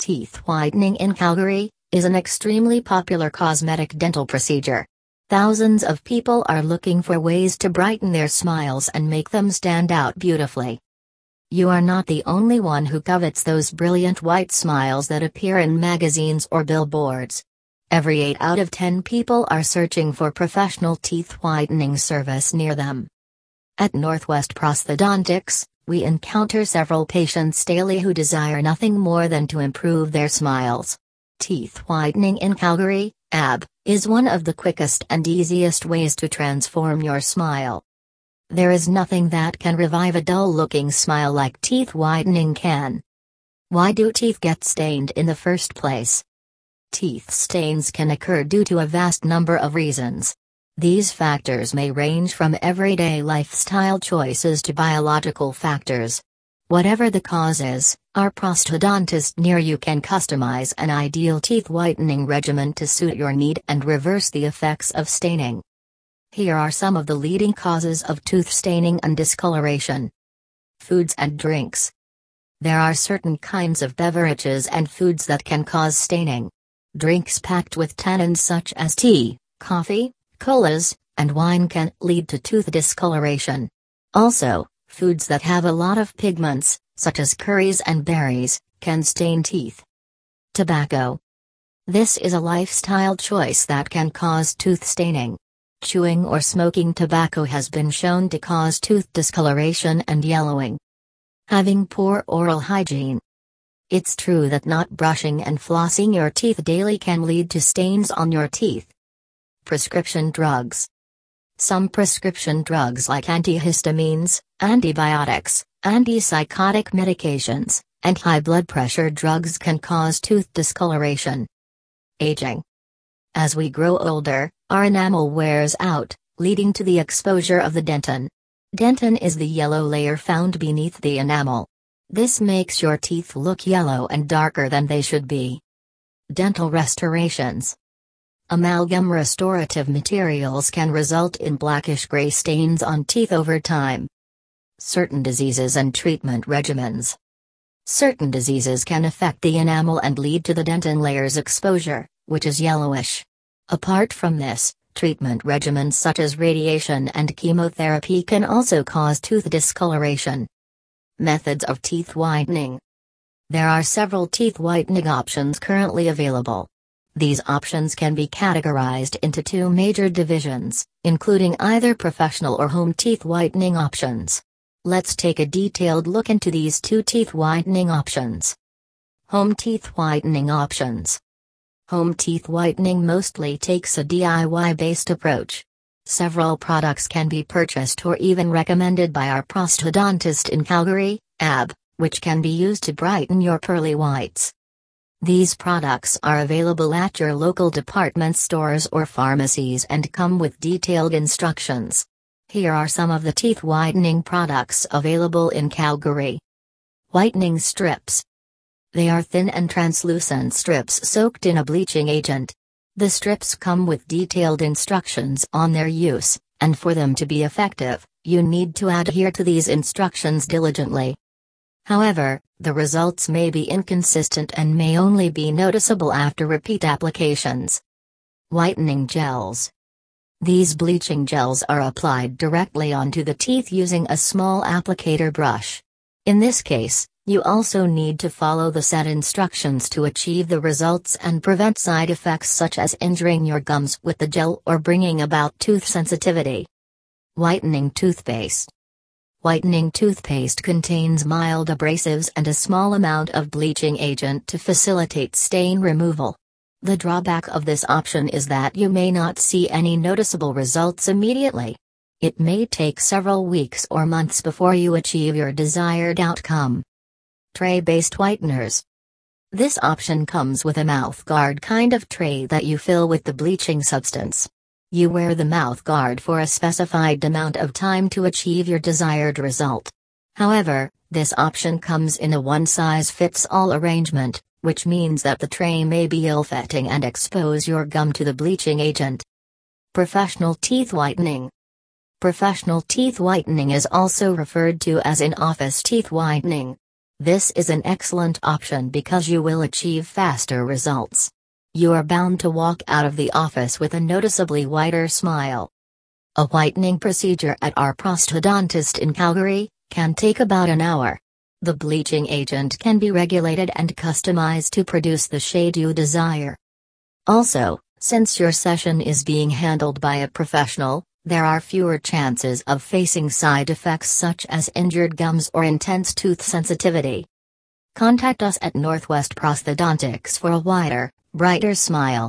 Teeth whitening in Calgary is an extremely popular cosmetic dental procedure. Thousands of people are looking for ways to brighten their smiles and make them stand out beautifully. You are not the only one who covets those brilliant white smiles that appear in magazines or billboards. Every 8 out of 10 people are searching for professional teeth whitening service near them. At Northwest Prosthodontics, we encounter several patients daily who desire nothing more than to improve their smiles. Teeth whitening in Calgary, AB, is one of the quickest and easiest ways to transform your smile. There is nothing that can revive a dull looking smile like teeth whitening can. Why do teeth get stained in the first place? Teeth stains can occur due to a vast number of reasons. These factors may range from everyday lifestyle choices to biological factors. Whatever the cause is, our prosthodontist near you can customize an ideal teeth whitening regimen to suit your need and reverse the effects of staining. Here are some of the leading causes of tooth staining and discoloration. Foods and drinks. There are certain kinds of beverages and foods that can cause staining. Drinks packed with tannins such as tea, coffee, colas, and wine can lead to tooth discoloration. Also, foods that have a lot of pigments, such as curries and berries, can stain teeth. Tobacco. This is a lifestyle choice that can cause tooth staining. Chewing or smoking tobacco has been shown to cause tooth discoloration and yellowing. Having poor oral hygiene. It's true that not brushing and flossing your teeth daily can lead to stains on your teeth. Prescription drugs. Some prescription drugs like antihistamines, antibiotics, antipsychotic medications, and high blood pressure drugs can cause tooth discoloration. Aging. As we grow older, our enamel wears out, leading to the exposure of the dentin. Dentin is the yellow layer found beneath the enamel. This makes your teeth look yellow and darker than they should be. Dental restorations. Amalgam restorative materials can result in blackish gray stains on teeth over time. Certain diseases and treatment regimens. Certain diseases can affect the enamel and lead to the dentin layer's exposure, which is yellowish. Apart from this, treatment regimens such as radiation and chemotherapy can also cause tooth discoloration. Methods of teeth whitening. There are several teeth whitening options currently available. These options can be categorized into two major divisions, including either professional or home teeth whitening options. Let's take a detailed look into these two teeth whitening options. Home teeth whitening options. Home teeth whitening mostly takes a DIY based approach. Several products can be purchased or even recommended by our prosthodontist in Calgary, AB, which can be used to brighten your pearly whites. These products are available at your local department stores or pharmacies and come with detailed instructions. Here are some of the teeth whitening products available in Calgary. Whitening strips. They are thin and translucent strips soaked in a bleaching agent. The strips come with detailed instructions on their use, and for them to be effective, you need to adhere to these instructions diligently. However, the results may be inconsistent and may only be noticeable after repeat applications. Whitening gels. These bleaching gels are applied directly onto the teeth using a small applicator brush. In this case, you also need to follow the set instructions to achieve the results and prevent side effects such as injuring your gums with the gel or bringing about tooth sensitivity. Whitening toothpaste. Whitening toothpaste contains mild abrasives and a small amount of bleaching agent to facilitate stain removal. The drawback of this option is that you may not see any noticeable results immediately. It may take several weeks or months before you achieve your desired outcome. Tray based whiteners. This option comes with a mouth guard kind of tray that you fill with the bleaching substance. You wear the mouth guard for a specified amount of time to achieve your desired result. However, this option comes in a one-size-fits-all arrangement, which means that the tray may be ill-fitting and expose your gum to the bleaching agent. Professional teeth whitening. Professional teeth whitening is also referred to as in-office teeth whitening. This is an excellent option because you will achieve faster results. You are bound to walk out of the office with a noticeably whiter smile. A whitening procedure at our prosthodontist in Calgary can take about an hour. The bleaching agent can be regulated and customized to produce the shade you desire. Also, since your session is being handled by a professional, there are fewer chances of facing side effects such as injured gums or intense tooth sensitivity. Contact us at Northwest Prosthodontics for a wider, brighter smile.